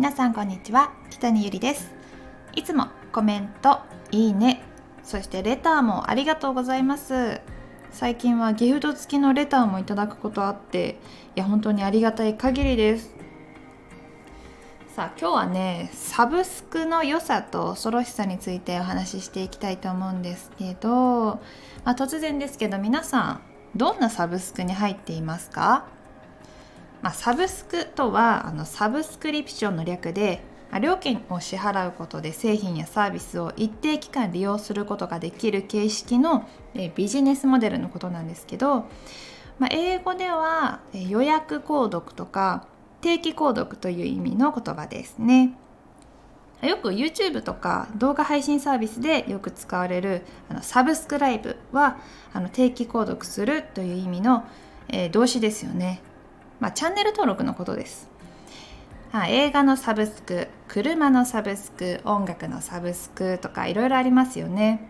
皆さんこんにちは。北にゆりです。いつもコメントいいねそしてレターもありがとうございます。最近はギフト付きのレターもいただくことあっていや本当にありがたい限りです。さあ今日はねサブスクの良さと恐ろしさについてお話ししていきたいと思うんですけど、まあ、突然ですけど皆さんどんなサブスクに入っていますか？まあ、サブスクとはあのサブスクリプションの略で、まあ、料金を支払うことで製品やサービスを一定期間利用することができる形式のえビジネスモデルのことなんですけど、まあ、英語では予約購読とか定期購読という意味の言葉ですね。よく YouTube とか動画配信サービスでよく使われるあのサブスクライブはあの定期購読するという意味の、えー、動詞ですよね。まあ、チャンネル登録のことです。あ映画のサブスク、車のサブスク、音楽のサブスクとかいろいろありますよね。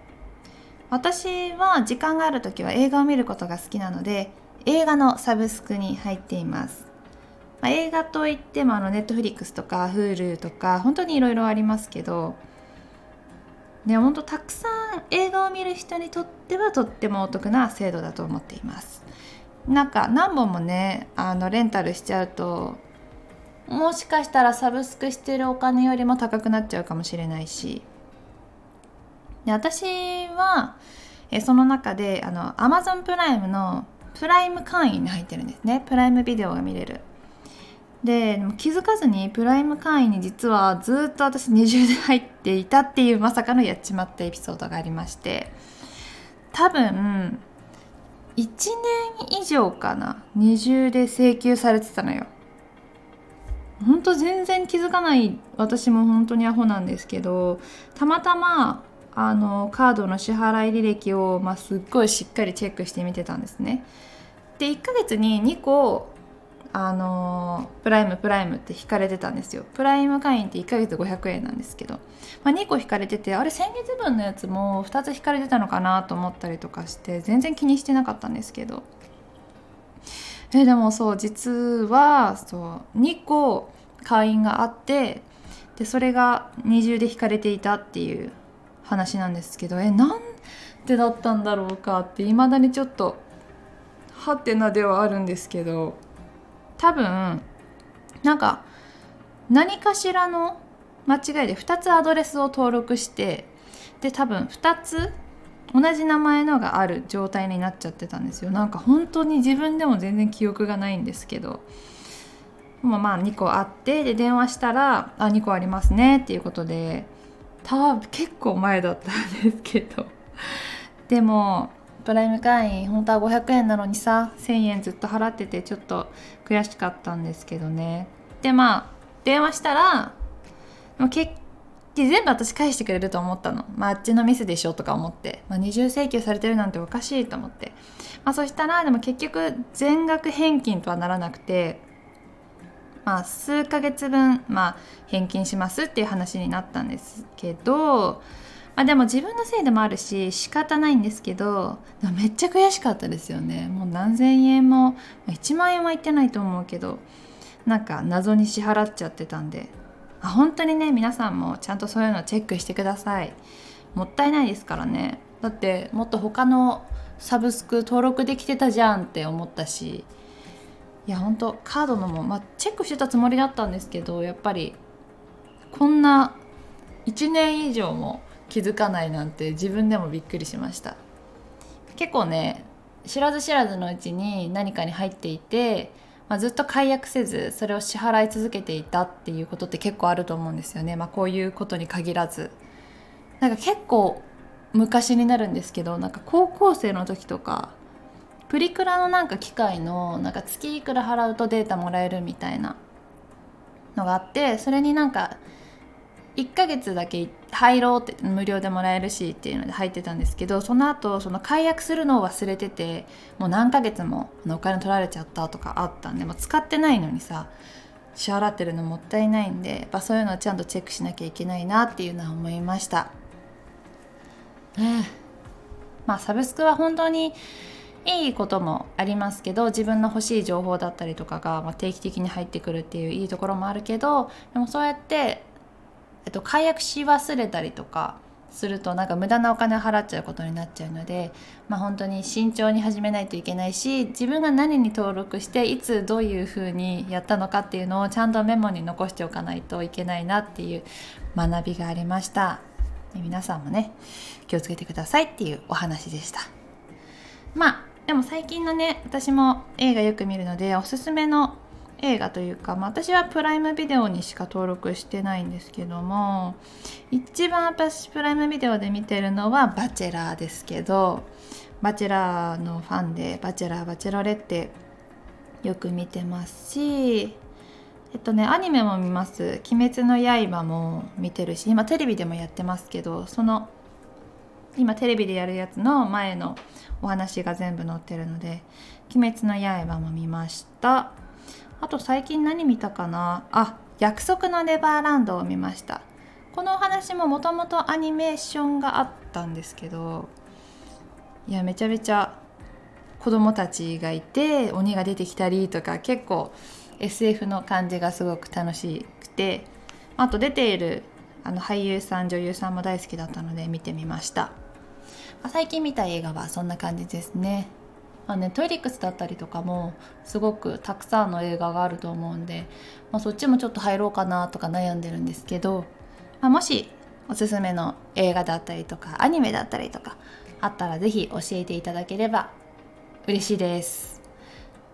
私は時間がある時は映画を見ることが好きなので映画のサブスクに入っています。まあ、映画といってもあのネットフリックスとか Hulu とか本当にいろいろありますけどね本当たくさん映画を見る人にとってはとってもお得な制度だと思っています。なんか何本もねあのレンタルしちゃうともしかしたらサブスクしてるお金よりも高くなっちゃうかもしれないし。で私はえその中であの Amazon プライムのプライム会員に入ってるんですね。プライムビデオが見れる。で気づかずにプライム会員に実はずっと私二重で入っていたっていうまさかのやっちまったエピソードがありまして。多分1年以上かな。二重で請求されてたのよ。ほんと全然気づかない私も本当にアホなんですけどたまたまあのカードの支払い履歴を、まあ、すっごいしっかりチェックしてみてたんですね。で1ヶ月に2個あのプライムプライムって引かれてたんですよ。プライム会員って1ヶ月500円なんですけど、まあ、2個引かれててあれ先月分のやつも2つ引かれてたのかなと思ったりとかして全然気にしてなかったんですけど。えでもそう実はそう2個会員があってでそれが二重で引かれていたっていう話なんですけどえなんでだったんだろうかっていまだにちょっとはてなではあるんですけど。多分なんか何かしらの間違いで2つアドレスを登録してで多分2つ同じ名前のがある状態になっちゃってたんですよ。なんか本当に自分でも全然記憶がないんですけど。まあまあ2個あってで電話したら「あ2個ありますね」っていうことで多分結構前だったんですけど。でもプライム会員本当は500円なのにさ1000円ずっと払っててちょっと悔しかったんですけどね。でまあ電話したら結全部私返してくれると思ったの、まあ、あっちのミスでしょとか思って、まあ、二重請求されてるなんておかしいと思って、まあ、そしたらでも結局全額返金とはならなくて、まあ、数ヶ月分、まあ、返金しますっていう話になったんですけどまあ、でも自分のせいでもあるし仕方ないんですけどめっちゃ悔しかったですよね。もう何千円も1万円はいってないと思うけどなんか謎に支払っちゃってたんで。あ本当にね皆さんもちゃんとそういうのチェックしてください。もったいないですからね。だってもっと他のサブスク登録できてたじゃんって思ったし。いや本当カードのも、まあ、チェックしてたつもりだったんですけどやっぱりこんな1年以上も気づかないなんて自分でもびっくりしました。結構ね知らず知らずのうちに何かに入っていて、まあ、ずっと解約せずそれを支払い続けていたっていうことって結構あると思うんですよね、まあ、こういうことに限らず。なんか結構昔になるんですけどなんか高校生の時とかプリクラのなんか機械のなんか月いくら払うとデータもらえるみたいなのがあってそれになんか1ヶ月だけ入ろうって無料でもらえるしっていうので入ってたんですけどその後その解約するのを忘れててもう何ヶ月もお金取られちゃったとかあったんでもう使ってないのにさ支払ってるのもったいないんでやっぱそういうのをちゃんとチェックしなきゃいけないなっていうのは思いました。まあサブスクは本当にいいこともありますけど自分の欲しい情報だったりとかが、ま、定期的に入ってくるっていういいところもあるけどでもそうやって、えっと、解約し忘れたりとかするとなんか無駄なお金を払っちゃうことになっちゃうので、まあ、本当に慎重に始めないといけないし自分が何に登録していつどういうふうにやったのかっていうのをちゃんとメモに残しておかないといけないなっていう学びがありました。皆さんもね気をつけてくださいっていうお話でした。まあでも最近のね私も映画よく見るのでおすすめの映画というか、まあ、私はプライムビデオにしか登録してないんですけども一番私プライムビデオで見てるのは「バチェラー」ですけどバチェラーのファンで「バチェラー」「バチェロレ」ってよく見てますしえっとねアニメも見ます「鬼滅の刃」も見てるし今テレビでもやってますけどその今テレビでやるやつの前のお話が全部載ってるので「鬼滅の刃」も見ました。あと最近何見たかな？あ約束のネバーランドを見ました。このお話ももともとアニメーションがあったんですけどいやめちゃめちゃ子供たちがいて鬼が出てきたりとか結構 SF の感じがすごく楽しくてあと出ているあの俳優さん女優さんも大好きだったので見てみました、最近見た映画はそんな感じですね。まあね、トイリックスだったりとかもすごくたくさんの映画があると思うんで、まあ、そっちもちょっと入ろうかなとか悩んでるんですけど、まあ、もしおすすめの映画だったりとかアニメだったりとかあったら是非教えていただければ嬉しいです。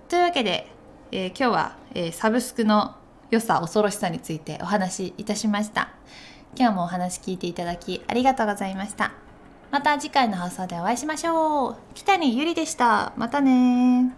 というわけで、えー、今日は、えー、サブスクの良さ恐ろしさについてお話しいたしました。今日もお話聞いていただきありがとうございました。また次回の放送でお会いしましょう。北にゆりでした。またね